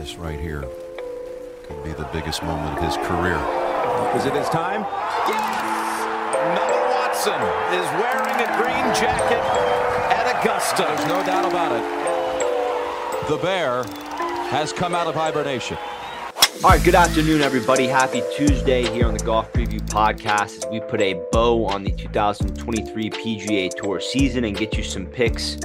This right here could be the biggest moment of his career. Is it his time? Yes! Noah Watson is wearing a green jacket at Augusta. There's no doubt about it. The bear has come out of hibernation. All right, good afternoon, everybody. Happy Tuesday here on the Golf Preview Podcast as we put a bow on the 2023 PGA Tour season and get you some picks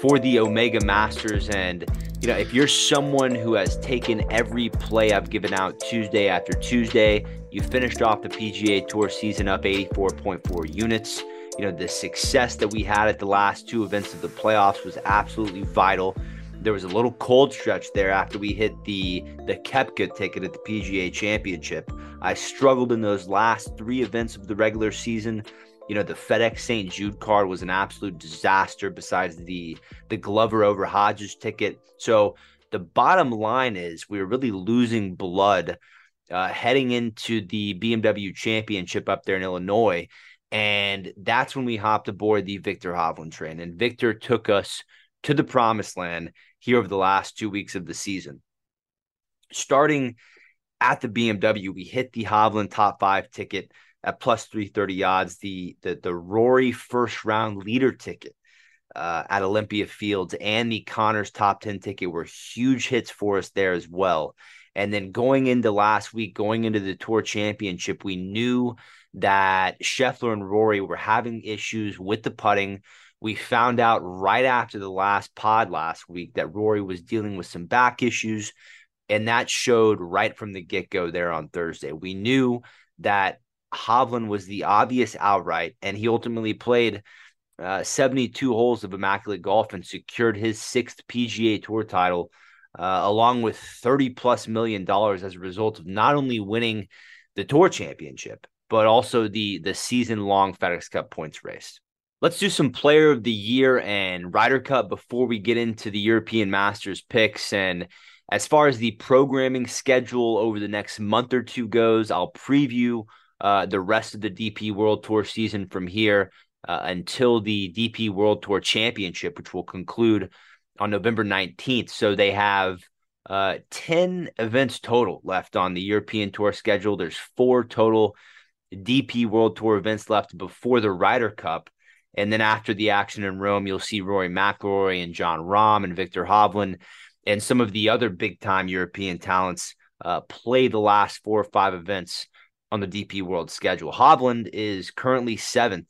for the Omega Masters. And, you know, if you're someone who has taken every play I've given out Tuesday after Tuesday, you finished off the PGA Tour season up 84.4 units. You know, the success that we had at the last two events of the playoffs was absolutely vital. There was a little cold stretch there after we hit the the Koepka ticket at the PGA Championship. I struggled in those last three events of the regular season. You know, the FedEx St. Jude card was an absolute disaster besides the the Glover over Hodges ticket. So the bottom line is we are really losing blood uh, heading into the BMW Championship up there in Illinois. And that's when we hopped aboard the Viktor Hovland train. And Viktor took us to the promised land here over the last two weeks of the season. Starting at the BMW, we hit the Hovland top five ticket at plus 330 odds, the, the, the Rory first round leader ticket uh, at Olympia Fields and the Conners top 10 ticket were huge hits for us there as well. And then going into last week, going into the Tour Championship, we knew that Scheffler and Rory were having issues with the putting. We found out right after the last pod last week that Rory was dealing with some back issues, and that showed right from the get go there on Thursday. We knew that Hovland was the obvious outright, and he ultimately played uh, 72 holes of immaculate golf and secured his sixth PGA Tour title, uh, along with 30 plus million dollars as a result of not only winning the Tour Championship but also the the season long FedEx Cup points race. Let's do some player of the year and Ryder Cup before we get into the European Masters picks. And as far as the programming schedule over the next month or two goes, I'll preview uh, the rest of the DP World Tour season from here uh, until the DP World Tour Championship, which will conclude on November 19th. So they have uh, 10 events total left on the European Tour schedule. There's four total DP World Tour events left before the Ryder Cup. And then after the action in Rome, you'll see Rory McIlroy and Jon Rahm and Viktor Hovland and some of the other big time European talents uh, play the last four or five events on the DP World schedule. Hovland is currently seventh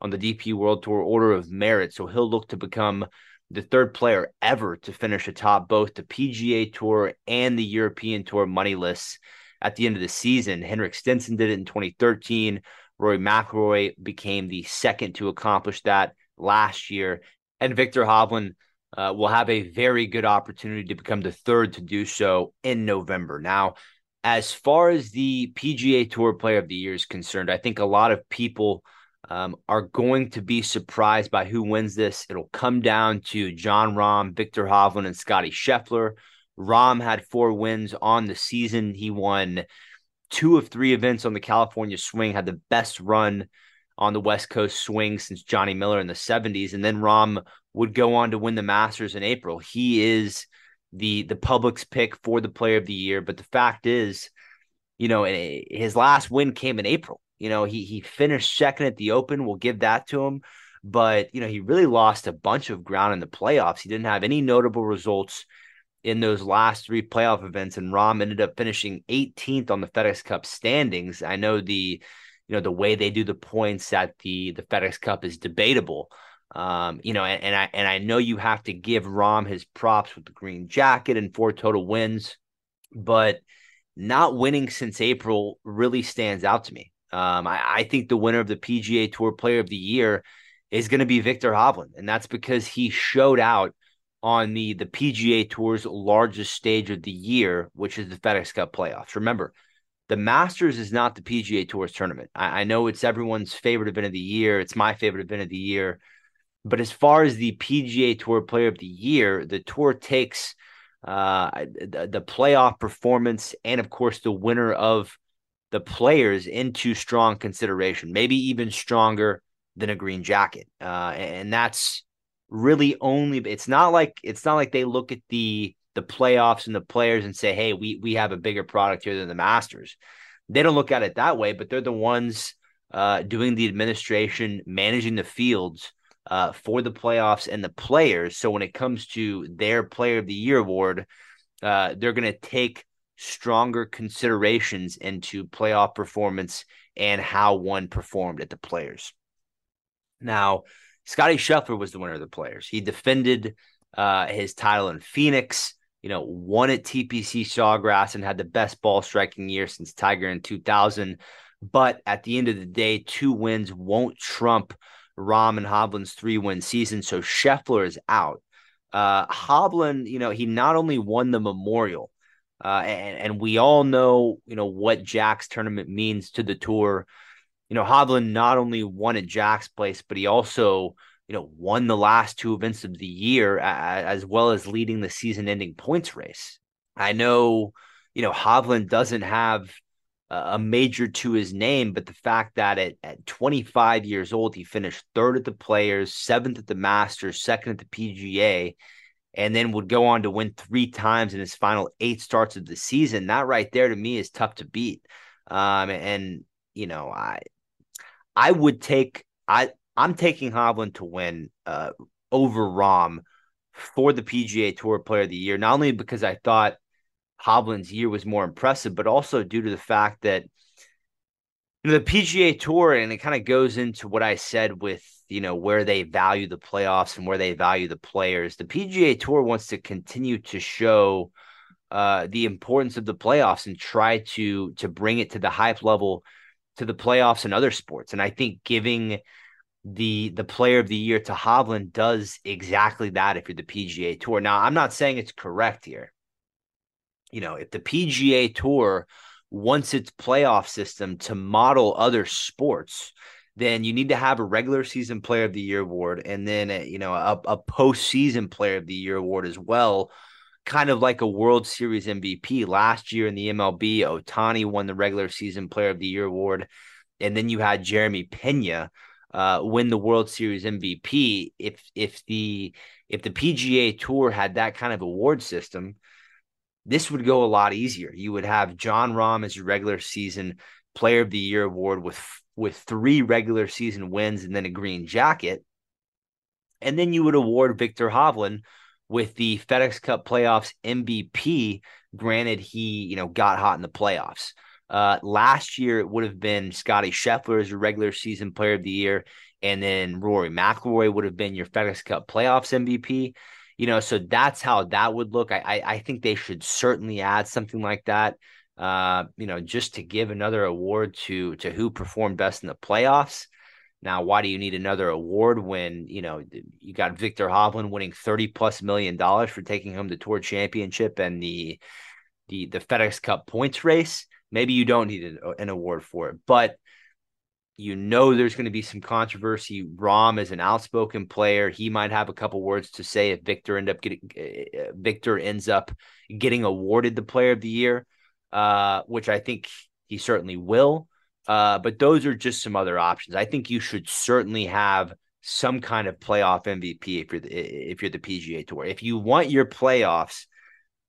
on the DP World Tour order of merit, so he'll look to become the third player ever to finish atop both the PGA Tour and the European Tour money lists at the end of the season. Henrik Stenson did it in 2013. Rory McIlroy became the second to accomplish that last year, and Viktor Hovland uh, will have a very good opportunity to become the third to do so in November. Now, as far as the PGA Tour Player of the Year is concerned, I think a lot of people um, are going to be surprised by who wins this. It'll come down to Jon Rahm, Viktor Hovland, and Scottie Scheffler. Rahm had four wins on the season. He won two of three events on the California swing, had the best run on the West Coast swing since Johnny Miller in the 70s. And then Rahm would go on to win the Masters in April. He is the the public's pick for the player of the year. But the fact is, you know, eh, his last win came in April. You know, he he finished second at the Open. We'll give that to him. But you know, he really lost a bunch of ground in the playoffs. He didn't have any notable results in those last three playoff events, and Rahm ended up finishing 18th on the FedEx Cup standings. I know the you know the way they do the points at the the FedEx Cup is debatable. Um, you know, and, and, I and I know you have to give Rahm his props with the green jacket and four total wins, but not winning since April really stands out to me. Um, I, I think the winner of the PGA Tour Player of the Year is going to be Viktor Hovland, and that's because he showed out on the the PGA Tour's largest stage of the year, which is the FedEx Cup playoffs. Remember, the Masters is not the PGA Tour's tournament. I, I, know it's everyone's favorite event of the year. It's my favorite event of the year. But as far as the PGA Tour Player of the Year, the tour takes uh, the, the playoff performance and, of course, the winner of the players into strong consideration, maybe even stronger than a green jacket. Uh, and that's really only it's not like it's not like they look at the the playoffs and the players and say, hey, we we have a bigger product here than the Masters. They don't look at it that way, but they're the ones uh, doing the administration, managing the fields uh, for the playoffs and the players. So when it comes to their Player of the Year award, uh, they're going to take stronger considerations into playoff performance and how one performed at the players. Now, Scottie Scheffler was the winner of the players. He defended uh, his title in Phoenix, you know, won at TPC Sawgrass and had the best ball striking year since Tiger in 2000. But at the end of the day, two wins won't trump Rahm and Hovland's three win season. So Scheffler is out. Uh, Hovland, you know, he not only won the Memorial, uh, and, and we all know, you know, what Jack's tournament means to the tour. You know, Hovland not only won at Jack's place, but he also, you know, won the last two events of the year as well as leading the season ending points race. I know, you know, Hovland doesn't have a major to his name, but the fact that at, at 25 years old, he finished third at the Players, seventh at the Masters, second at the PGA, and then would go on to win three times in his final eight starts of the season. That right there to me is tough to beat. Um, and you know, I I would take I I'm taking Hovland to win uh, over Rahm for the PGA Tour Player of the Year, not only because I thought Hovland's year was more impressive, but also due to the fact that you know the PGA Tour, and it kind of goes into what I said with you know where they value the playoffs and where they value the players. The PGA Tour wants to continue to show uh, the importance of the playoffs and try to to bring it to the hype level to the playoffs and other sports. And I think giving the the player of the year to Hovland does exactly that if you're the PGA Tour. Now, I'm not saying it's correct here you know, if the PGA Tour wants its playoff system to model other sports, then you need to have a regular season player of the year award and then a, you know a, a postseason player of the year award as well kind of like a world series mvp last year in the mlb Ohtani won the regular season player of the year award. And then you had jeremy pena uh, win the world series mvp if if the if the pga tour had that kind of award system this would go a lot easier. You would have Jon Rahm as your regular season player of the year award with with three regular season wins and then a green jacket. And then you would award Viktor Hovland with the FedEx Cup playoffs MVP. Granted, he, you know, got hot in the playoffs. Uh, last year it would have been Scottie Scheffler as your regular season player of the year, and then Rory McIlroy would have been your FedEx Cup playoffs MVP you know, so that's how that would look. I, I, I think they should certainly add something like that. Uh, you know, just to give another award to to who performed best in the playoffs. Now, why do you need another award when you know you got Viktor Hovland winning thirty plus million dollars for taking home the Tour Championship and the the the FedEx Cup points race? Maybe you don't need an, an award for it, but you know there's going to be some controversy. Rahm is an outspoken player. He might have a couple words to say if Viktor end up getting uh, Viktor ends up getting awarded the Player of the Year, uh, which I think he certainly will. Uh, but those are just some other options. I think you should certainly have some kind of playoff MVP if you're the, if you're the PGA Tour. If you want your playoffs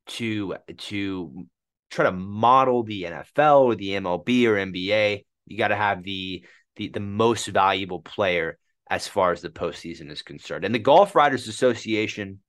to to try to model the NFL or the MLB or NBA, you got to have the the, the most valuable player as far as the postseason is concerned. And the Golf Writers Association,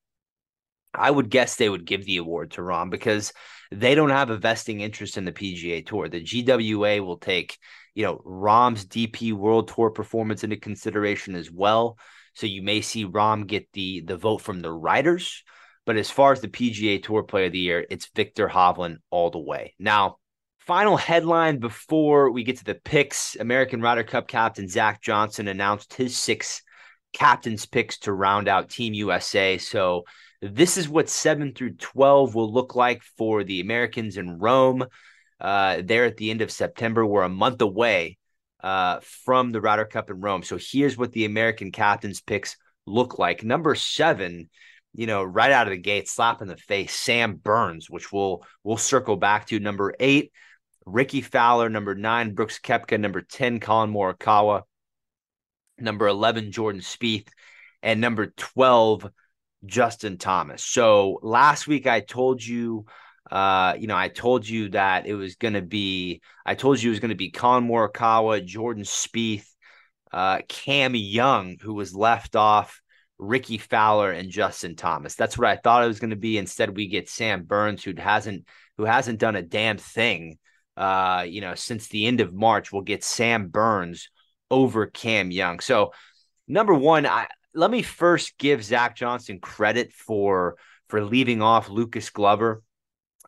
I would guess they would give the award to Rahm because they don't have a vesting interest in the PGA Tour. The GWA will take, you know, Rahm's DP World Tour performance into consideration as well. So you may see Rahm get the the vote from the writers. But as far as the PGA Tour Player of the Year, it's Viktor Hovland all the way. Now, Final headline before we get to the picks American Ryder Cup captain Zach Johnson announced his six captain's picks to round out Team USA. So, this is what 7 through 12 will look like for the Americans in Rome. Uh, there at the end of September. We're a month away uh, from the Ryder Cup in Rome. So, here's what the American captain's picks look like. Number seven, you know, right out of the gate, slap in the face, Sam Burns, which we'll we'll circle back to. Number eight, Rickie Fowler, number nine, Brooks Koepka, number 10, Collin Morikawa, number 11, Jordan Spieth, and number 12, Justin Thomas. So last week I told you, uh, you know, I told you that it was going to be, I told you it was going to be Collin Morikawa, Jordan Spieth, uh, Cam Young, who was left off, Rickie Fowler, and Justin Thomas. That's what I thought it was going to be. Instead, we get Sam Burns, who hasn't, who hasn't done a damn thing, uh, you know, since the end of March. We'll get Sam Burns over Cam Young. So, number one, I let me first give Zach Johnson credit for for leaving off Lucas Glover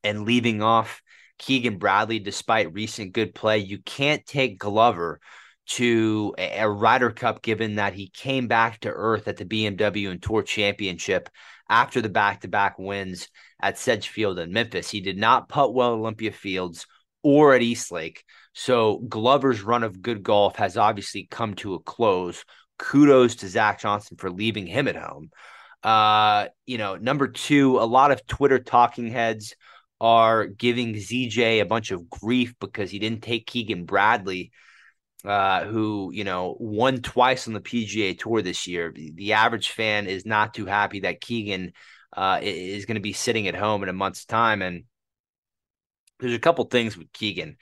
and leaving off Keegan Bradley despite recent good play. You can't take Glover to a, a Ryder Cup given that he came back to earth at the BMW and Tour Championship after the back-to-back wins at Sedgefield and Memphis. He did not putt well Olympia Fields or at Eastlake. So Glover's run of good golf has obviously come to a close. Kudos to Zach Johnson for leaving him at home. Uh, you know, number two, a lot of Twitter talking heads are giving ZJ a bunch of grief because he didn't take Keegan Bradley, uh, who, you know, won twice on the PGA Tour this year. The average fan is not too happy that Keegan uh, is going to be sitting at home in a month's time. And there's a couple things with Keegan.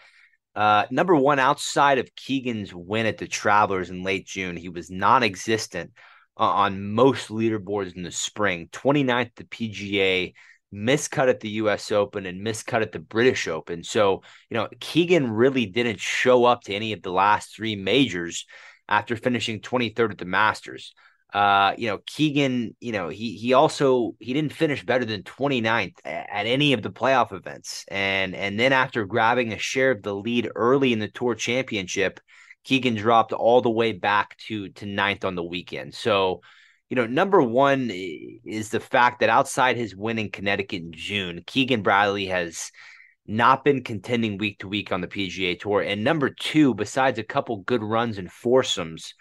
Uh, number one, outside of Keegan's win at the Travelers in late June, he was non existent on most leaderboards in the spring 29th at the PGA, miscut at the US Open, and miscut at the British Open. So, you know, Keegan really didn't show up to any of the last three majors after finishing 23rd at the Masters. Uh, you know, Keegan, you know, he he also he didn't finish better than 29th at any of the playoff events. And and then after grabbing a share of the lead early in the tour championship, Keegan dropped all the way back to to ninth on the weekend. So, you know, number one is the fact that outside his win in Connecticut in June, Keegan Bradley has not been contending week to week on the PGA Tour. And number two, besides a couple good runs and foursomes,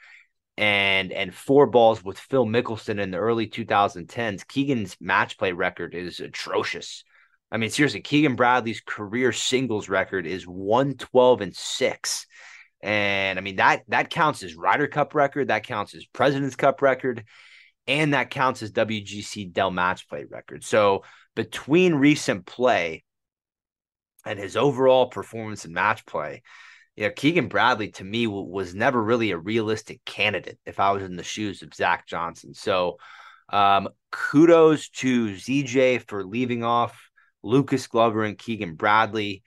and and four balls with Phil Mickelson in the early 2010s. Keegan's match play record is atrocious. I mean, seriously, Keegan Bradley's career singles record is 112 and 6. And I mean that that counts as Ryder Cup record, that counts as President's Cup record, and that counts as WGC Dell match play record. So between recent play and his overall performance in match play, you know, Keegan Bradley to me was never really a realistic candidate if I was in the shoes of Zach Johnson. So, um, kudos to ZJ for leaving off Lucas Glover and Keegan Bradley.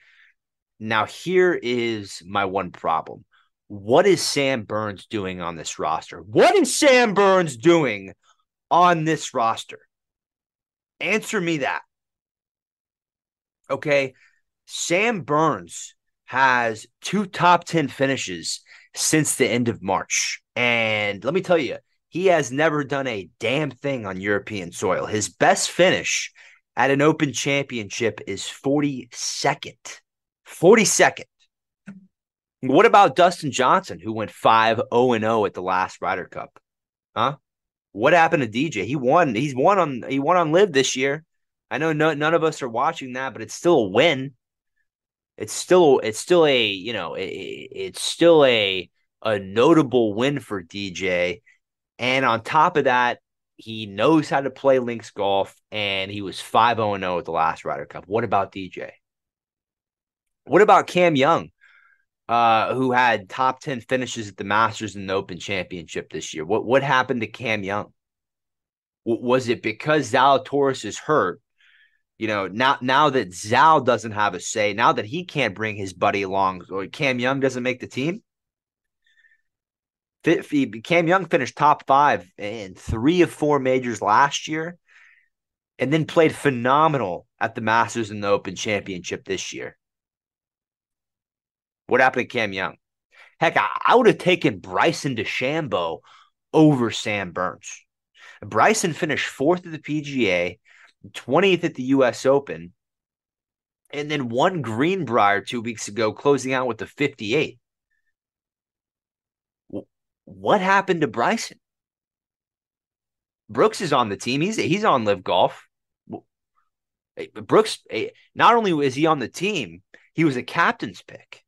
Now, here is my one problem. What is Sam Burns doing on this roster? What is Sam Burns doing on this roster? Answer me that. Okay. Sam Burns has two top 10 finishes since the end of March. And let me tell you, he has never done a damn thing on European soil. His best finish at an open championship is 42nd. 42nd. What about Dustin Johnson, who went 5 0 0 at the last Ryder Cup? Huh? What happened to DJ? He won. He's won on he won on LIV this year. I know no, none of us are watching that, but it's still a win it's still it's still a you know it, it's still a a notable win for DJ. And on top of that, he knows how to play links golf, and he was 5 0 0 at the last Ryder Cup. What about DJ? What about Cam Young, uh, who had top 10 finishes at the Masters and the Open Championship this year? What, what happened to Cam Young? W- was it because Zalatoris is hurt you know, now now that Zal doesn't have a say, now that he can't bring his buddy along, or Cam Young doesn't make the team. Cam Young finished top five in three of four majors last year, and then played phenomenal at the Masters and the Open Championship this year. What happened to Cam Young? Heck, I, I would have taken Bryson DeChambeau over Sam Burns. Bryson finished fourth at the PGA 20th at the US Open, and then won Greenbrier two weeks ago, closing out with the 58. What happened to Bryson? Brooks is on the team. He's he's on LIV Golf. Eh, Brooks, eh, not only was he on the team, he was a captain's pick.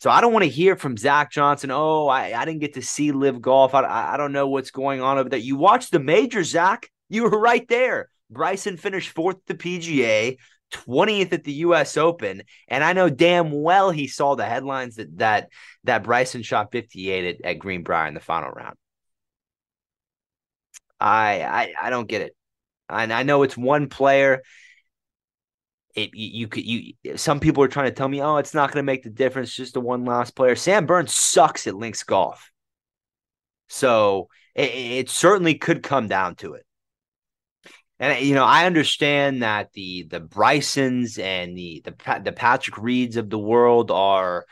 So I don't want to hear from Zach Johnson. Oh, I, I didn't get to see LIV Golf. I, I don't know what's going on over there. You watch the major, Zach. You were right there. Bryson finished fourth the PGA, 20th at the US Open. And I know damn well he saw the headlines that that that Bryson shot 58 at, at Greenbrier in the final round. I I I don't get it. And I know it's one player. It you, could you some people are trying to tell me, oh, it's not going to make the difference, just a one last player. Sam Burns sucks at links golf. So it, it certainly could come down to it. And you know, I understand that the the Brysons and the the the Patrick Reeds of the world are,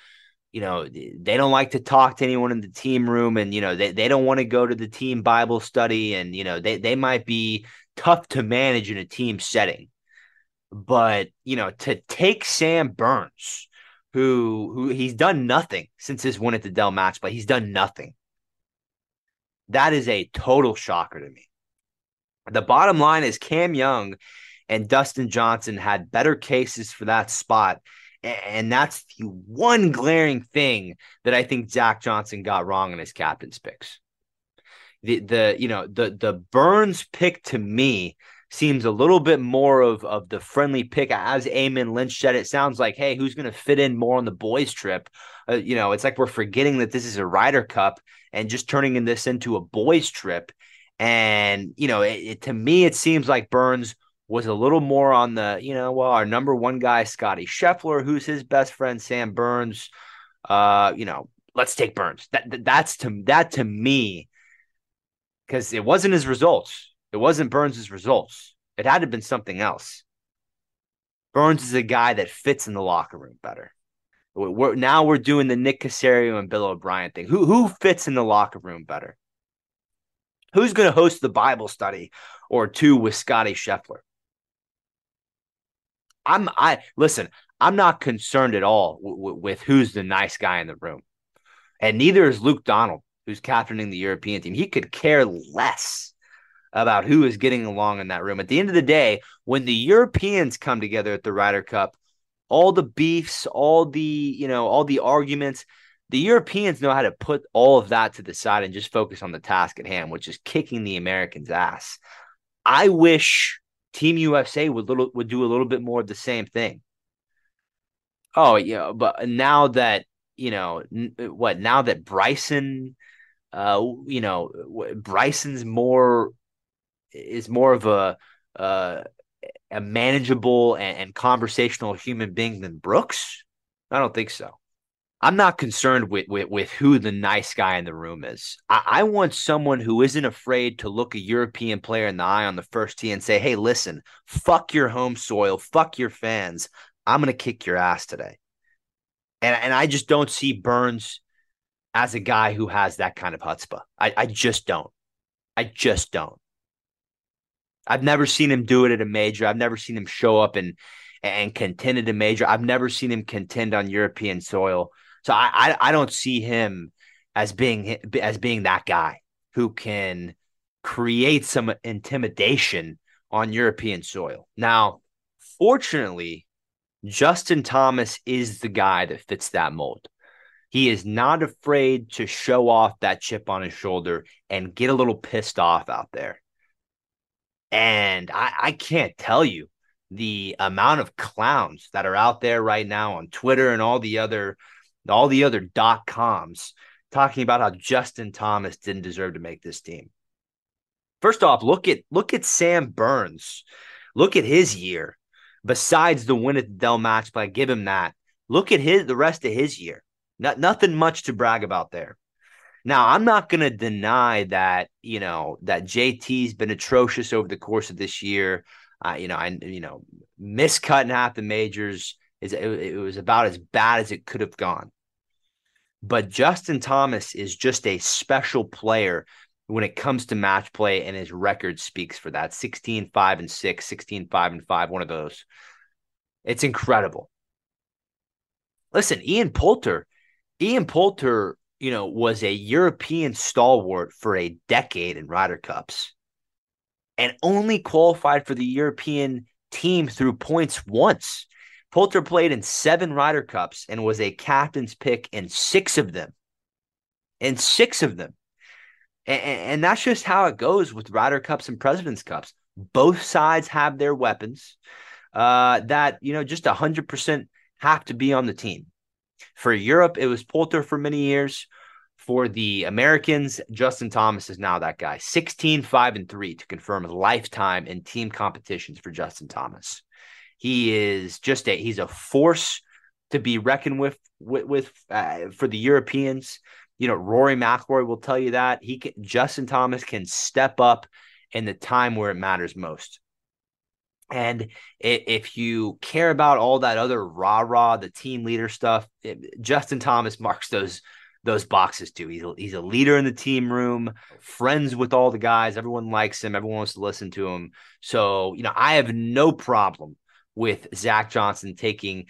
you know, they don't like to talk to anyone in the team room, and you know, they, they don't want to go to the team Bible study, and you know, they they might be tough to manage in a team setting. But you know, to take Sam Burns, who who he's done nothing since his win at the Dell match, but he's done nothing. That is a total shocker to me. The bottom line is Cam Young and Dustin Johnson had better cases for that spot. And that's the one glaring thing that I think Zach Johnson got wrong in his captain's picks. The the you know the the Burns pick to me seems a little bit more of of the friendly pick as Eamon Lynch said. It sounds like, hey, who's going to fit in more on the boys' trip? Uh, you know, it's like we're forgetting that this is a Ryder Cup and just turning this into a boys' trip. And, you know, it, it, to me, it seems like Burns was a little more on the, you know, well, our number one guy, Scottie Scheffler, who's his best friend, Sam Burns. Uh, you know, let's take Burns. That, that that's to that to me, because it wasn't his results. It wasn't Burns's results. It had to have been something else. Burns is a guy that fits in the locker room better. We're, now we're doing the Nick Caserio and Bill O'Brien thing. Who who fits in the locker room better? Who's going to host the Bible study or two with Scottie Scheffler? I'm I listen. I'm not concerned at all w- w- with who's the nice guy in the room, and neither is Luke Donald, who's captaining the European team. He could care less about who is getting along in that room. At the end of the day, when the Europeans come together at the Ryder Cup, all the beefs, all the you know, all the arguments, the Europeans know how to put all of that to the side and just focus on the task at hand, which is kicking the Americans' ass. I wish Team USA would little would do a little bit more of the same thing. Oh yeah, but now that you know what, now that Bryson, uh, you know, Bryson's more is more of a uh, a manageable and, and conversational human being than Brooks. I don't think so. I'm not concerned with, with, with who the nice guy in the room is. I, I, want someone who isn't afraid to look a European player in the eye on the first tee and say, hey, listen, fuck your home soil, fuck your fans. I'm to kick your ass today. And, and I just don't see Burns as a guy who has that kind of chutzpah. I, I just don't. I just don't. I've never seen him do it at a major. I've never seen him show up and and contend at a major. I've never seen him contend on European soil. So I, I, I don't see him as being as being that guy who can create some intimidation on European soil. Now, fortunately, Justin Thomas is the guy that fits that mold. He is not afraid to show off that chip on his shoulder and get a little pissed off out there. And I, I can't tell you the amount of clowns that are out there right now on Twitter and all the other all the other dot coms talking about how Justin Thomas didn't deserve to make this team. First off, look at look at Sam Burns. Look at his year. Besides the win at the Dell match play, give him that. Look at his the rest of his year. Not, nothing much to brag about there. Now, I'm not going to deny that, you know, that JT's been atrocious over the course of this year. Uh, you know, I, you know, miscutting half the majors is it, it was about as bad as it could have gone. But Justin Thomas is just a special player when it comes to match play, and his record speaks for that 16, 5, and 6, 16, 5, and 5, one of those. It's incredible. Listen, Ian Poulter, Ian Poulter, you know, was a European stalwart for a decade in Ryder Cups and only qualified for the European team through points once. Poulter played in seven Ryder Cups and was a captain's pick in six of them. In six of them. And, and that's just how it goes with Ryder Cups and President's Cups. Both sides have their weapons uh, that, you know, just 100% have to be on the team. For Europe, it was Poulter for many years. For the Americans, Justin Thomas is now that guy. 16, 5, and 3 to confirm lifetime in team competitions for Justin Thomas. He is just a he's a force to be reckoned with with, with uh, for the Europeans. You know, Rory McIlroy will tell you that he can. Justin Thomas can step up in the time where it matters most. And if you care about all that other rah rah, the team leader stuff, it, Justin Thomas marks those those boxes too. He's a, he's a leader in the team room, friends with all the guys. Everyone likes him. Everyone wants to listen to him. So you know, I have no problem with Zach Johnson taking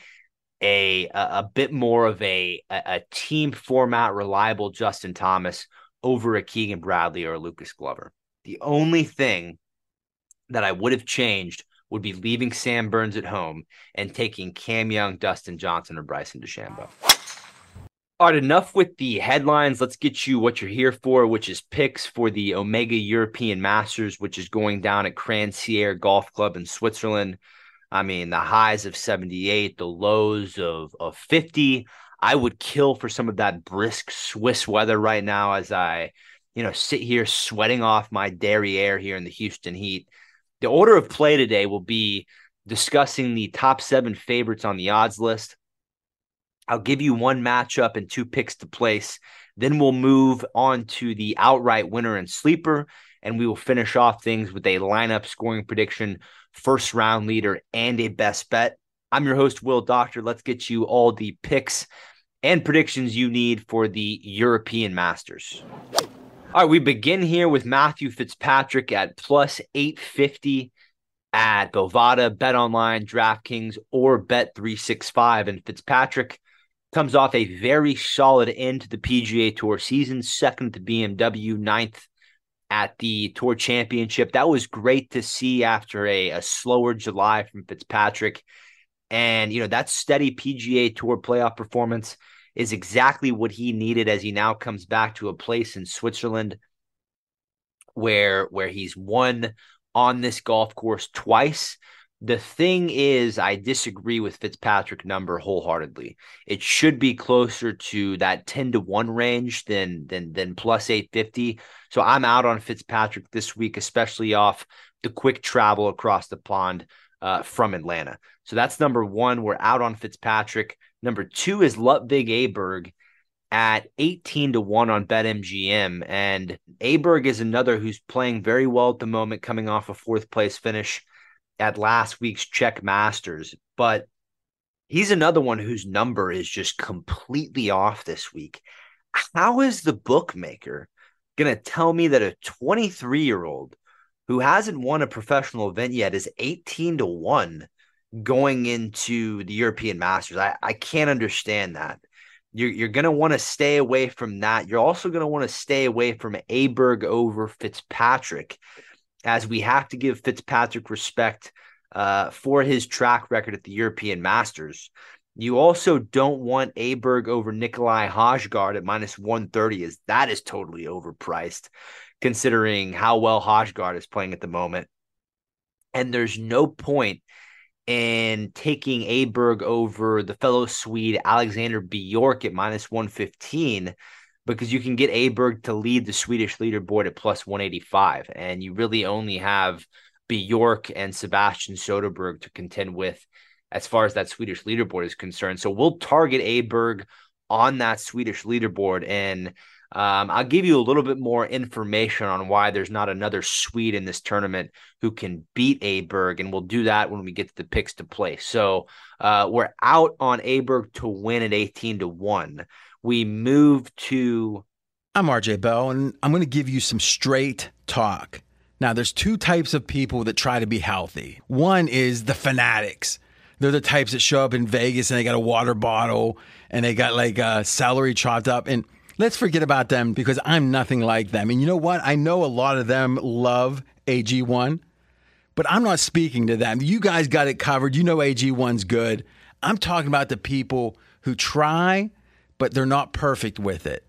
a a, bit more of a, a, team format reliable Justin Thomas over a Keegan Bradley or a Lucas Glover. The only thing that I would have changed would be leaving Sam Burns at home and taking Cam Young, Dustin Johnson, or Bryson DeChambeau. All right, enough with the headlines. Let's get you what you're here for, which is picks for the Omega European Masters, which is going down at Crans-sur-Sierre Golf Club in Switzerland. I mean, the highs of 78, the lows of, of 50. I would kill for some of that brisk Swiss weather right now as I, you know, sit here sweating off my derriere here in the Houston heat. The order of play today will be discussing the top seven favorites on the odds list. I'll give you one matchup and two picks to place. Then we'll move on to the outright winner and sleeper, and we will finish off things with a lineup scoring prediction first round leader, and a best bet. I'm your host, Will Doctor. Let's get you all the picks and predictions you need for the European Masters. All right, we begin here with Matthew Fitzpatrick at plus 850 at Bovada, Bet Online, DraftKings, or Bet365. And Fitzpatrick comes off a very solid end to the PGA Tour season, second to BMW, ninth at the Tour Championship. That was great to see after a, a slower July from Fitzpatrick. And, you know, that steady PGA Tour playoff performance is exactly what he needed as he now comes back to a place in Switzerland where where he's won on this golf course twice the thing is, I disagree with Fitzpatrick number wholeheartedly. It should be closer to that 10 to 1 range than than than plus 850. So I'm out on Fitzpatrick this week, especially off the quick travel across the pond uh, from Atlanta. So that's number one. We're out on Fitzpatrick. Number two is Ludvig Aberg at 18 to 1 on BetMGM. And Aberg is another who's playing very well at the moment, coming off a fourth place finish at last week's Czech Masters, but he's another one whose number is just completely off this week. How is the bookmaker going to tell me that a 23 year old who hasn't won a professional event yet is 18 to 1 going into the European Masters? I, I can't understand that. You're, you're going to want to stay away from that. You're also going to want to stay away from Aberg over Fitzpatrick as we have to give Fitzpatrick respect uh, for his track record at the European Masters. You also don't want Aberg over Nicolai Højgaard at minus 130, as that is totally overpriced considering how well Højgaard is playing at the moment. And there's no point in taking Aberg over the fellow Swede Alexander Bjork at minus 115 because you can get Aberg to lead the Swedish leaderboard at plus 185, and you really only have Bjork and Sebastian Soderberg to contend with as far as that Swedish leaderboard is concerned. So we'll target Aberg on that Swedish leaderboard, and um, I'll give you a little bit more information on why there's not another Swede in this tournament who can beat Aberg, and we'll do that when we get to the picks to play. So uh, we're out on Aberg to win at 18 to 1 we move to. I'm RJ Bell, and I'm going to give you some straight talk. Now, there's two types of people that try to be healthy. One is the fanatics. They're the types that show up in Vegas and they got a water bottle and they got like a celery chopped up. And let's forget about them because I'm nothing like them. And you know what? I know a lot of them love AG1, but I'm not speaking to them. You guys got it covered. You know AG1's good. I'm talking about the people who try but they're not perfect with it.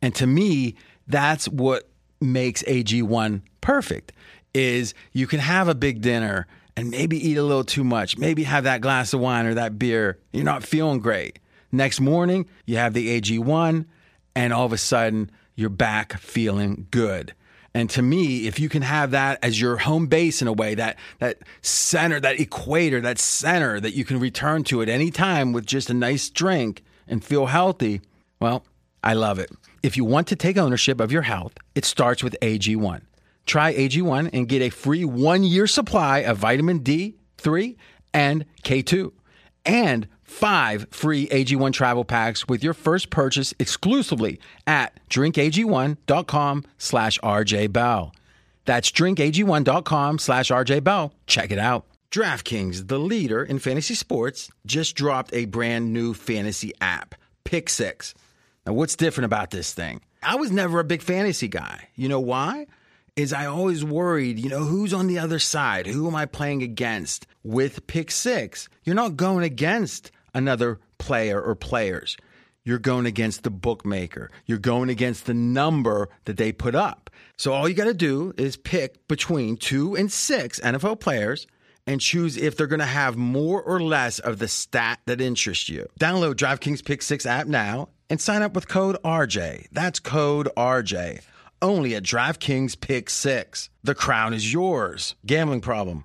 And to me, that's what makes AG1 perfect is you can have a big dinner and maybe eat a little too much, maybe have that glass of wine or that beer. You're not feeling great. Next morning, you have the AG1 and all of a sudden you're back feeling good. And to me, if you can have that as your home base in a way, that that center, that equator, that center that you can return to at any time with just a nice drink and feel healthy, well, I love it. If you want to take ownership of your health, it starts with AG1. Try AG1 and get a free one year supply of vitamin D3 and K2 and five free AG1 travel packs with your first purchase exclusively at drinkag1.com slash rjbell. That's drinkag1.com slash rjbell. Check it out. DraftKings, the leader in fantasy sports, just dropped a brand new fantasy app, Pick Six. Now, what's different about this thing? I was never a big fantasy guy. You know why? Is I always worried, you know, who's on the other side? Who am I playing against? With Pick Six, you're not going against another player or players. You're going against the bookmaker. You're going against the number that they put up. So all you got to do is pick between two and six NFL players and choose if they're going to have more or less of the stat that interests you. Download DraftKings Pick 6 app now and sign up with code RJ. That's code RJ. Only at DraftKings Pick 6. The crown is yours. Gambling problem?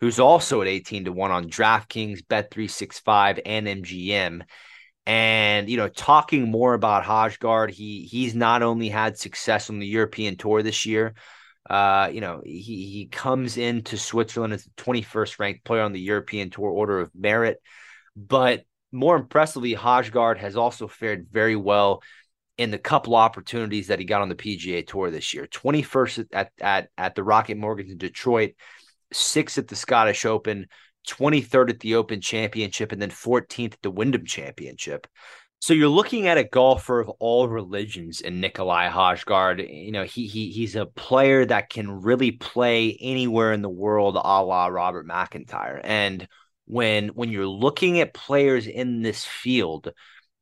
who's also at 18 to 1 on DraftKings, Bet365, and MGM. And you know, talking more about Hojgaard, he he's not only had success on the European tour this year, uh, you know, he he comes into Switzerland as the 21st ranked player on the European Tour Order of Merit, but more impressively, Hojgaard has also fared very well in the couple opportunities that he got on the PGA Tour this year. 21st at at at the Rocket Mortgage in Detroit, sixth at the Scottish Open, 23rd at the Open Championship, and then 14th at the Wyndham Championship. So you're looking at a golfer of all religions in Nikolai Hojgaard. You know, he he he's a player that can really play anywhere in the world, a la Robert McIntyre. And when when you're looking at players in this field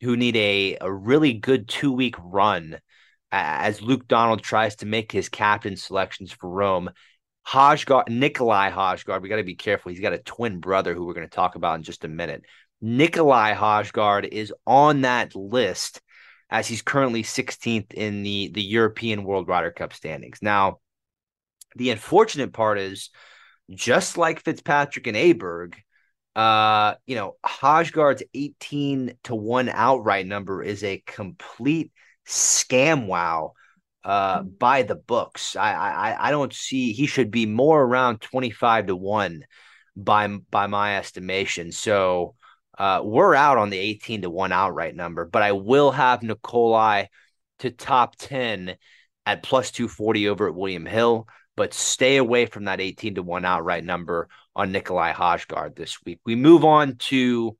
who need a, a really good two week run as Luke Donald tries to make his captain selections for Rome. Hojgaard, Nikolai Hojgaard, we got to be careful. He's got a twin brother who we're going to talk about in just a minute. Nikolai Hojgaard is on that list as he's currently 16th in the, the European World Ryder Cup standings. Now, the unfortunate part is just like Fitzpatrick and Aberg, uh, you know, Hojgaard's 18 to 1 outright number is a complete scam wow uh by the books. I I I don't see he should be more around 25 to 1 by by my estimation. So uh we're out on the 18 to 1 outright number, but I will have Nicolai to top 10 at plus 240 over at William Hill, but stay away from that 18 to 1 outright number on Nicolai Hojgaard this week. We move on to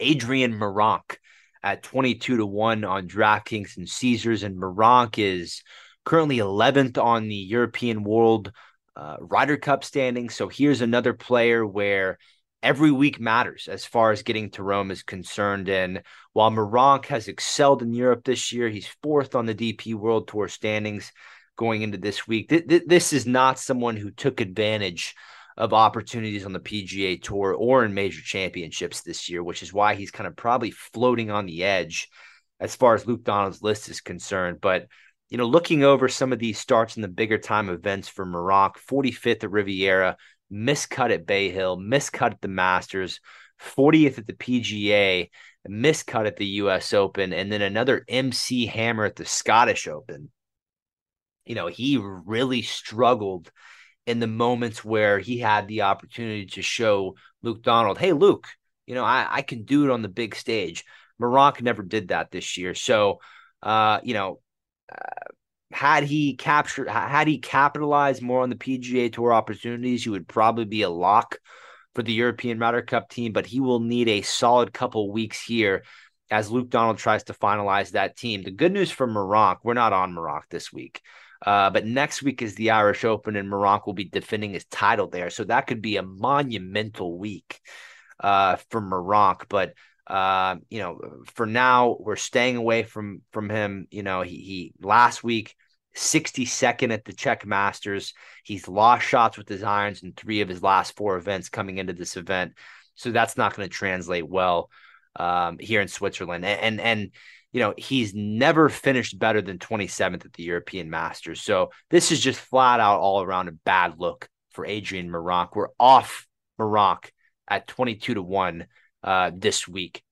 Adrian Meronk at 22 to 1 on DraftKings and Caesars. And Meronk is currently 11th on the European World uh, Ryder Cup standing. So here's another player where every week matters as far as getting to Rome is concerned. And while Meronk has excelled in Europe this year, he's fourth on the DP World Tour standings going into this week. Th- th- this is not someone who took advantage of opportunities on the PGA Tour or in major championships this year, which is why he's kind of probably floating on the edge as far as Luke Donald's list is concerned. But you know, looking over some of these starts in the bigger time events for Meronk, 45th at Riviera, miscut at Bay Hill, miscut at the Masters, 40th at the PGA, miscut at the US Open, and then another MC hammer at the Scottish Open. You know, he really struggled in the moments where he had the opportunity to show Luke Donald, hey, Luke, you know, I, I can do it on the big stage. Meronk never did that this year. So, uh, you know, uh, had he captured, had he capitalized more on the PGA Tour opportunities, he would probably be a lock for the European Ryder Cup team. But he will need a solid couple weeks here as Luke Donald tries to finalize that team. The good news for Meronk, we're not on Meronk this week. Uh, but next week is the Irish Open, and Meronk will be defending his title there. So that could be a monumental week uh, for Meronk. But uh, you know, for now, we're staying away from from him. You know, he he last week 62nd at the Czech Masters. He's lost shots with his irons in three of his last four events coming into this event. So that's not going to translate well um, here in Switzerland. And, and, and you know he's never finished better than 27th at the European Masters. So this is just flat out all around a bad look for Adrian Meronk. We're off Meronk at 22 to one uh, this week.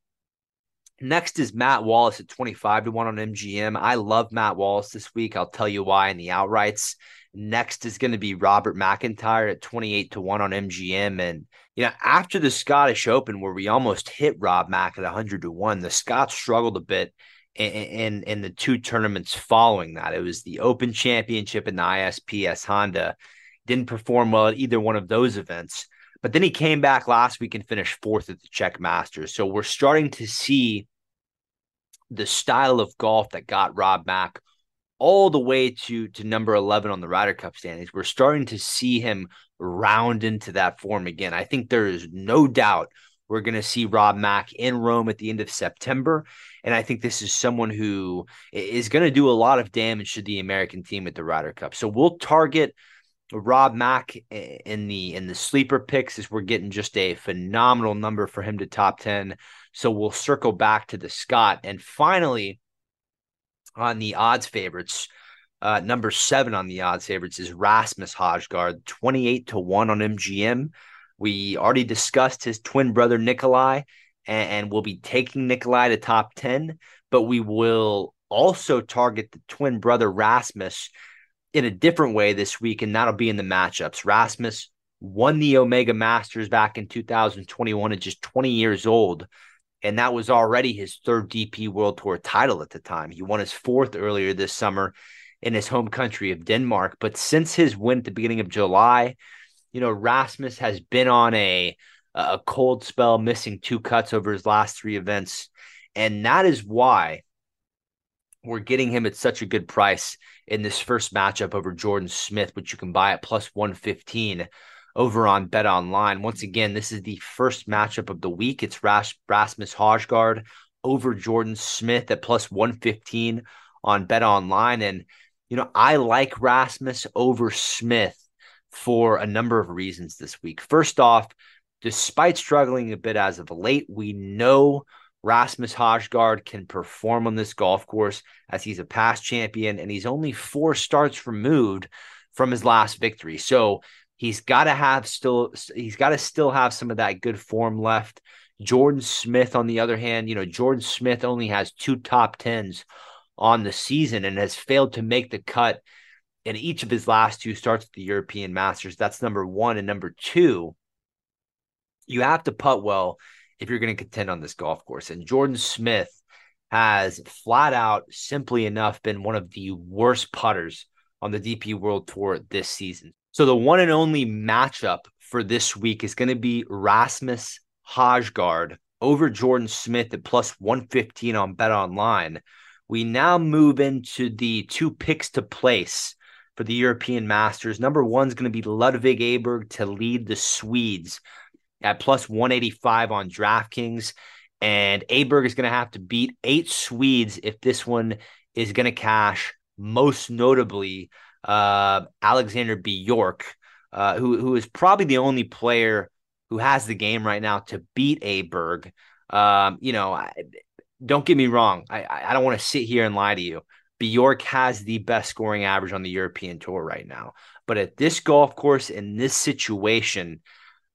Next is Matt Wallace at 25 to 1 on MGM. I love Matt Wallace this week. I'll tell you why in the outrights. Next is going to be Robert MacIntyre at 28 to 1 on MGM. And, you know, after the Scottish Open, where we almost hit Rob Mack at 100 to 1, the Scots struggled a bit in, in, in the two tournaments following that. It was the Open Championship and the ISPS Honda. Didn't perform well at either one of those events. But then he came back last week and finished fourth at the Czech Masters. So we're starting to see the style of golf that got Rob Mack all the way to to number 11 on the Ryder Cup standings. We're starting to see him round into that form again. I think there is no doubt we're going to see Rob Mack in Rome at the end of September. And I think this is someone who is going to do a lot of damage to the American team at the Ryder Cup. So we'll target Rob Mack in the in the sleeper picks as we're getting just a phenomenal number for him to top 10. So we'll circle back to the Scot. And finally, on the odds favorites, uh, number seven on the odds favorites is Rasmus Højgaard, 28 to 1 on MGM. We already discussed his twin brother Nicolai, and, and we'll be taking Nicolai to top 10, but we will also target the twin brother Rasmus in a different way this week, and that'll be in the matchups. Rasmus won the Omega Masters back in 2021 at just 20 years old and that was already his third DP World Tour title at the time. He won his fourth earlier this summer in his home country of Denmark. But since his win at the beginning of July, you know, Rasmus has been on a a cold spell, missing two cuts over his last three events, and that is why we're getting him at such a good price in this first matchup over Jordan Smith, which you can buy at plus 115 over on Bet Online. Once again, this is the first matchup of the week. It's Ras- Rasmus Højgaard over Jordan Smith at plus 115 on Bet Online. And, you know, I like Rasmus over Smith for a number of reasons this week. First off, despite struggling a bit as of late, we know Rasmus Højgaard can perform on this golf course as he's a past champion and he's only four starts removed from his last victory. So He's got to have still he's got to still have some of that good form left. Jordan Smith, on the other hand, you know, Jordan Smith only has two top tens on the season and has failed to make the cut in each of his last two starts at the European Masters. That's number one. And number two, you have to putt well if you're going to contend on this golf course. And Jordan Smith has flat out, simply enough, been one of the worst putters on the DP World Tour this season. So the one and only matchup for this week is going to be Rasmus Højgaard over Jordan Smith at plus 115 on Bet Online. We now move into the two picks to place for the European Masters. Number one is going to be Ludvig Aberg to lead the Swedes at plus 185 on DraftKings. And Aberg is going to have to beat eight Swedes if this one is going to cash, most notably uh, Alexander Bjork, uh, who who is probably the only player who has the game right now to beat Aberg. Um, you know, I, don't get me wrong. I I don't want to sit here and lie to you. Bjork has the best scoring average on the European tour right now. But at this golf course in this situation,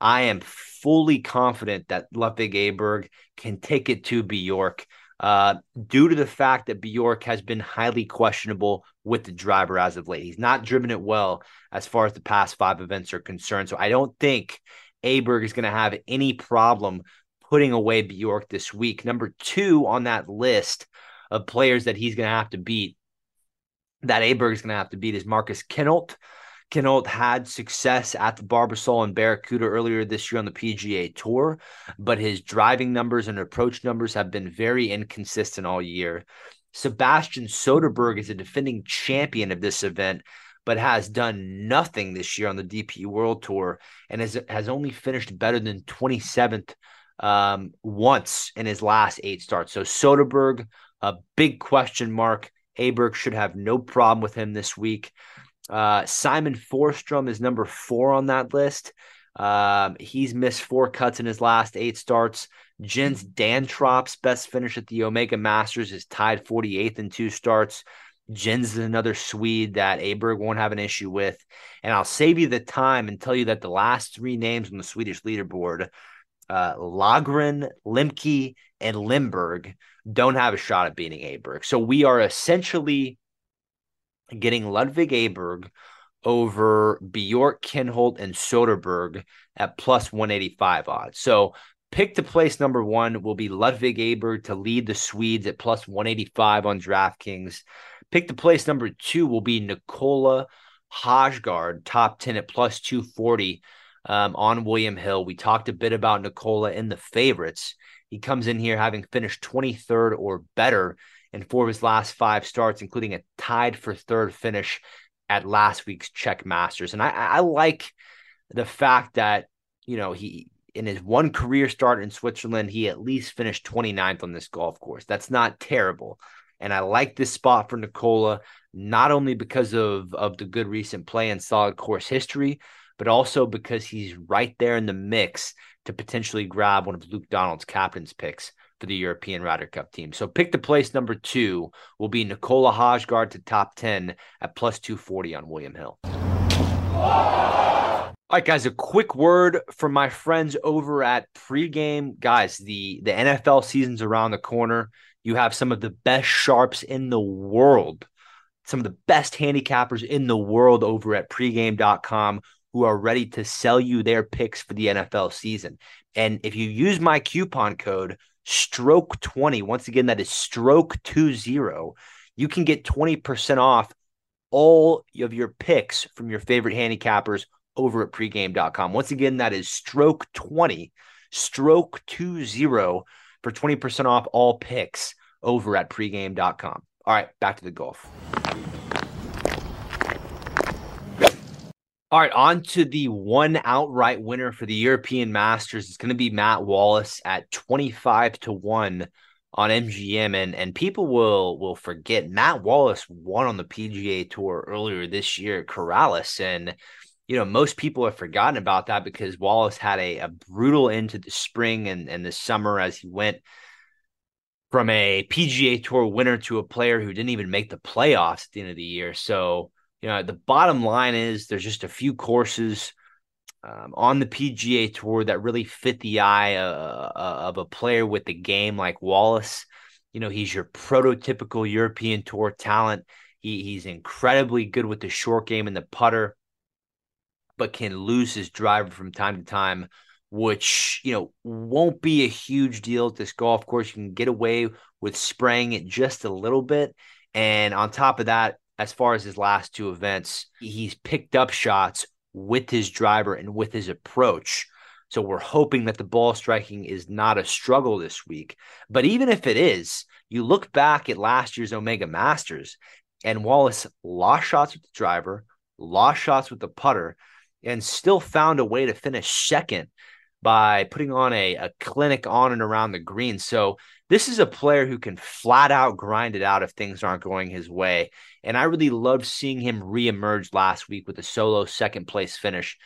I am fully confident that Ludvig Aberg can take it to Bjork uh, due to the fact that Bjork has been highly questionable with the driver as of late. He's not driven it well as far as the past five events are concerned. So I don't think Aberg is going to have any problem putting away Bjork this week. Number two on that list of players that he's going to have to beat that Aberg is going to have to beat is Marcus Kinhult. Kinhult had success at the Barbasol and Barracuda earlier this year on the PGA Tour, but his driving numbers and approach numbers have been very inconsistent all year. Sebastian Soderberg is a defending champion of this event, but has done nothing this year on the DP World Tour and has, has only finished better than 27th um, once in his last eight starts. So Soderberg, a big question mark. Aberg should have no problem with him this week. Uh, Simon Forsstrom is number four on that list. Um, he's missed four cuts in his last eight starts. Jens Dantorp's best finish at the Omega Masters is tied 48th in two starts. Jens is another Swede that Aberg won't have an issue with. And I'll save you the time and tell you that the last three names on the Swedish leaderboard, uh, Lagren, Lemke, and Limberg, don't have a shot at beating Aberg. So we are essentially getting Ludvig Aberg over Bjork, Kinhult, and Soderberg at plus 185 odds. So pick to place number one will be Ludvig Aberg to lead the Swedes at plus 185 on DraftKings. Pick to place number two will be Nicola Hojgaard, top 10 at plus 240 um, on William Hill. We talked a bit about Nicola in the favorites. He comes in here having finished 23rd or better in four of his last five starts, including a tied for third finish at last week's Czech Masters. And I, I like the fact that, you know, he in his one career start in Switzerland, he at least finished 29th on this golf course. That's not terrible. And I like this spot for Nicola, not only because of, of the good recent play and solid course history, but also because he's right there in the mix to potentially grab one of Luke Donald's captain's picks for the European Ryder Cup team. So pick the place number two will be Nicola Hojgaard to top 10 at plus 240 on William Hill. All right, guys, a quick word from my friends over at pregame. Guys, the, the NFL season's around the corner. You have some of the best sharps in the world, some of the best handicappers in the world over at pregame.com who are ready to sell you their picks for the NFL season. And if you use my coupon code, stroke 20. Once again, that is stroke 20. You can get 20% off all of your picks from your favorite handicappers over at pregame.com. Once again, that is stroke 20, stroke 20 for 20% off all picks over at pregame.com. All right, back to the golf. All right, on to the one outright winner for the European Masters. It's going to be Matt Wallace at 25 to 1 on MGM and and people will will forget Matt Wallace won on the PGA Tour earlier this year at Corales and you know most people have forgotten about that because Wallace had a, a brutal end to the spring and and the summer as he went from a PGA Tour winner to a player who didn't even make the playoffs at the end of the year. So you know, the bottom line is there's just a few courses um, on the PGA Tour that really fit the eye uh, uh, of a player with the game like Wallace. You know, he's your prototypical European Tour talent. He, he's incredibly good with the short game and the putter, but can lose his driver from time to time, which, you know, won't be a huge deal at this golf course. You can get away with spraying it just a little bit. And on top of that, as far as his last two events, he's picked up shots with his driver and with his approach. So we're hoping that the ball striking is not a struggle this week. But even if it is, you look back at last year's Omega Masters, and Wallace lost shots with the driver, lost shots with the putter, and still found a way to finish second by putting on a, a clinic on and around the green. So this is a player who can flat out grind it out if things aren't going his way. And I really loved seeing him reemerge last week with a solo second place finish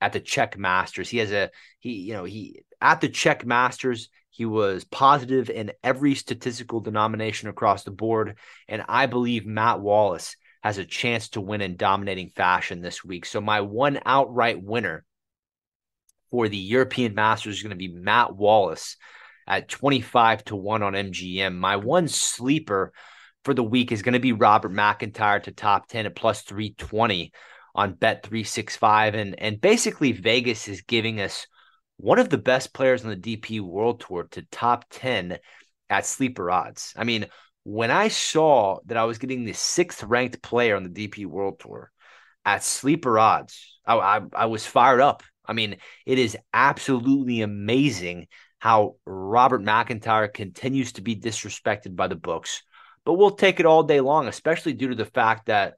at the Czech Masters. He has a he, you know, he at the Czech Masters, he was positive in every statistical denomination across the board. And I believe Matt Wallace has a chance to win in dominating fashion this week. So my one outright winner for the European Masters is going to be Matt Wallace at 25 to 1 on MGM. My one sleeper for the week is going to be Robert MacIntyre to top 10 at plus 320 on bet 365 and and basically Vegas is giving us one of the best players on the DP World Tour to top 10 at sleeper odds. I mean, when I saw that I was getting the sixth ranked player on the DP World Tour at sleeper odds, I, I, I was fired up. I mean, it is absolutely amazing how Robert MacIntyre continues to be disrespected by the books. But we'll take it all day long, especially due to the fact that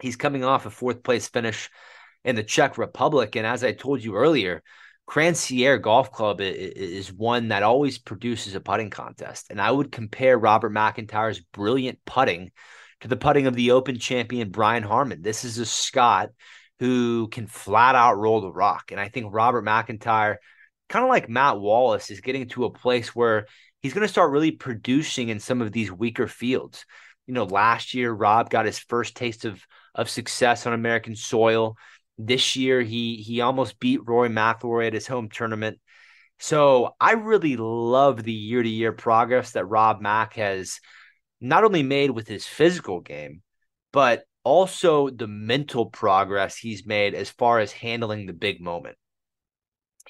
he's coming off a fourth place finish in the Czech Republic. And as I told you earlier, Crans-sur-Sierre Golf Club is one that always produces a putting contest. And I would compare Robert MacIntyre's brilliant putting to the putting of the Open champion Brian Harman. This is a Scot who can flat out roll the rock. And I think Robert MacIntyre, kind of like Matt Wallace, is getting to a place where he's going to start really producing in some of these weaker fields. You know, last year Rob got his first taste of of success on American soil. This year, he he almost beat Rory McIlroy at his home tournament. So I really love the year to year progress that Rob Mack has not only made with his physical game, but also the mental progress he's made as far as handling the big moment.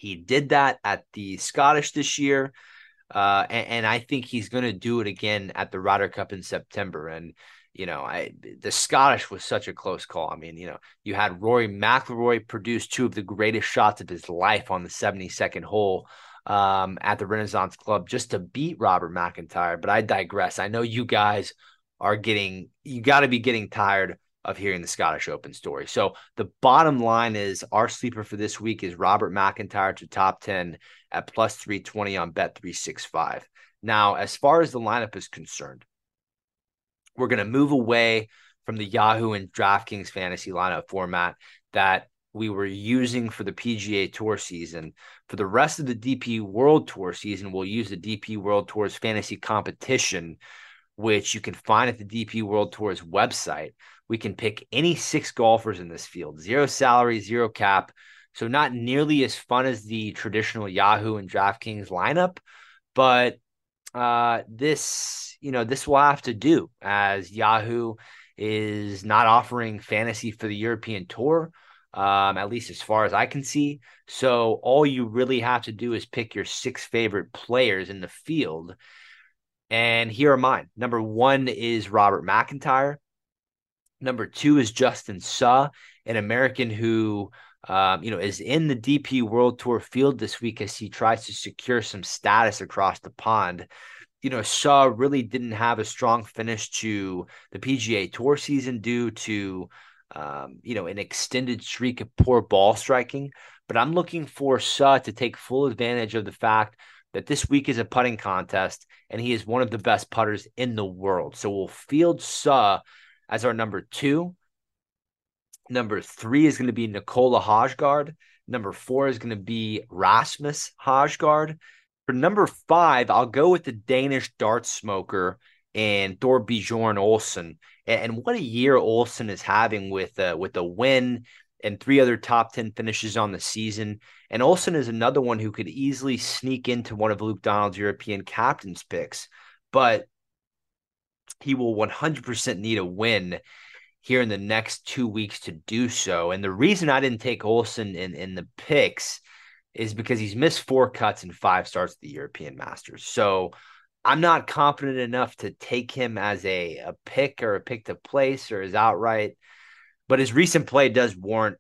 He did that at the Scottish this year. Uh, and, and, I think he's going to do it again at the Ryder Cup in September. And you know, I the Scottish was such a close call. I mean, you know, you had Rory McIlroy produce two of the greatest shots of his life on the 72nd hole um, at the Renaissance Club just to beat Robert MacIntyre. But I digress. I know you guys are getting you got to be getting tired of hearing the Scottish Open story. So the bottom line is our sleeper for this week is Robert MacIntyre to top 10 at plus 320 on bet 365. Now, as far as the lineup is concerned, we're going to move away from the Yahoo and DraftKings fantasy lineup format that we were using for the PGA Tour season. For the rest of the DP World Tour season, we'll use the DP World Tour's fantasy competition, which you can find at the DP World Tour's website. We can pick any six golfers in this field, zero salary, zero cap. So, not nearly as fun as the traditional Yahoo and DraftKings lineup, but uh, this, you know, this will have to do as Yahoo is not offering fantasy for the European Tour, um, at least as far as I can see. So all you really have to do is pick your six favorite players in the field. And here are mine. Number one is Robert MacIntyre. Number two is Justin Suh, an American who um, you know, is in the DP World Tour field this week as he tries to secure some status across the pond. You know, Suh really didn't have a strong finish to the PGA Tour season due to, um, you know, an extended streak of poor ball striking. But I'm looking for Suh to take full advantage of the fact that this week is a putting contest and he is one of the best putters in the world. So we'll field Suh as our number two. Number three is going to be Nicola Højgaard. Number four is going to be Rasmus Højgaard. For number five, I'll go with the Danish dart smoker and Thorbjorn Olesen. And what a year Olesen is having with uh, with a win and three other top 10 finishes on the season. And Olesen is another one who could easily sneak into one of Luke Donald's European captain's picks, but he will 100% need a win here in the next two weeks to do so. And the reason I didn't take Olesen in, in the picks is because he's missed four cuts and five starts at the European Masters. So I'm not confident enough to take him as a, a pick or a pick to place or his outright. But his recent play does warrant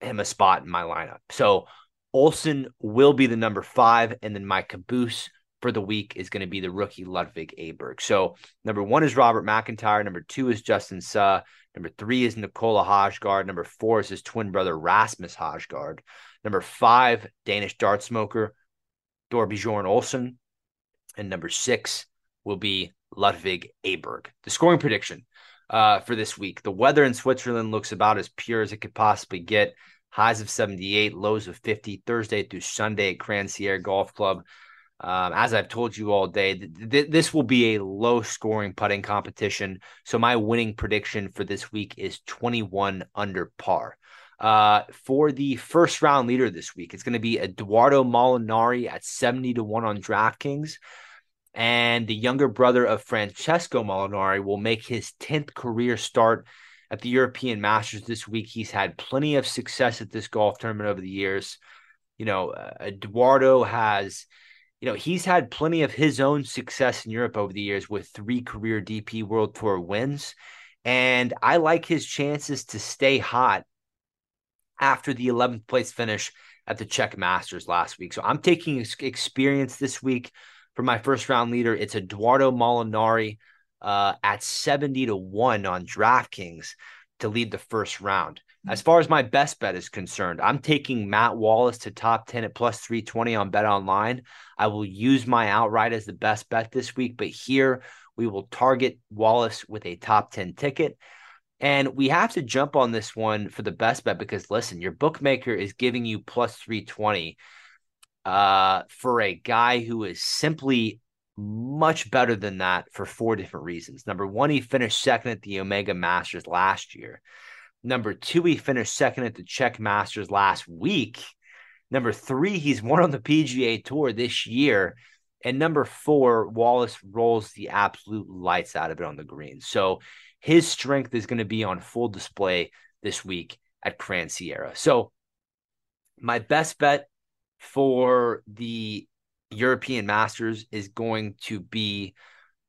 him a spot in my lineup. So Olesen will be the number five. And then my caboose for the week is going to be the rookie Ludvig Aberg. So number one is Robert MacIntyre. Number two is Justin Suh. Number three is Nicola Højgaard. Number four is his twin brother Rasmus Højgaard. Number five, Danish dart smoker Thorbjorn Olesen. And number six will be Ludvig Aberg. The scoring prediction uh, for this week. The weather in Switzerland looks about as pure as it could possibly get. Highs of 78, lows of 50, Thursday through Sunday at Crans-sur-Sierre Golf Club. Um, as I've told you all day, th- th- this will be a low scoring putting competition. So my winning prediction for this week is 21 under par. Uh, for the first round leader this week, it's going to be Edoardo Molinari at 70 to 1 on DraftKings. And the younger brother of Francesco Molinari will make his 10th career start at the European Masters this week. He's had plenty of success at this golf tournament over the years. You know, uh, Edoardo has you know, he's had plenty of his own success in Europe over the years with three career DP World Tour wins. And I like his chances to stay hot after the 11th place finish at the Czech Masters last week. So I'm taking experience this week for my first round leader. It's Edoardo Molinari uh, at 70 to 1 on DraftKings to lead the first round. As far as my best bet is concerned, I'm taking Matt Wallace to top 10 at plus 320 on Bet Online. I will use my outright as the best bet this week, but here we will target Wallace with a top 10 ticket. And we have to jump on this one for the best bet because listen, your bookmaker is giving you plus 320 uh, for a guy who is simply much better than that for four different reasons. Number one, he finished second at the Omega Masters last year. Number two, he finished second at the Czech Masters last week. Number three, he's won on the PGA Tour this year. And number four, Wallace rolls the absolute lights out of it on the green. So his strength is going to be on full display this week at Grand Sierra. So my best bet for the European Masters is going to be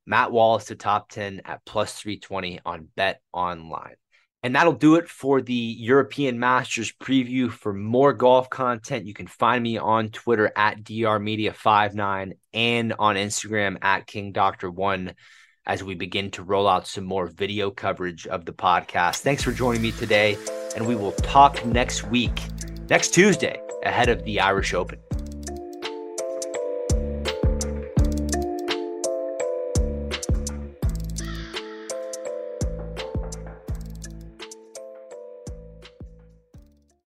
Matt Wallace to top 10 at plus 320 on Bet Online. And that'll do it for the European Masters preview. For more golf content, you can find me on Twitter at drmedia59 and on Instagram at KingDoctor1 as we begin to roll out some more video coverage of the podcast. Thanks for joining me today, and we will talk next week, next Tuesday, ahead of the Irish Open.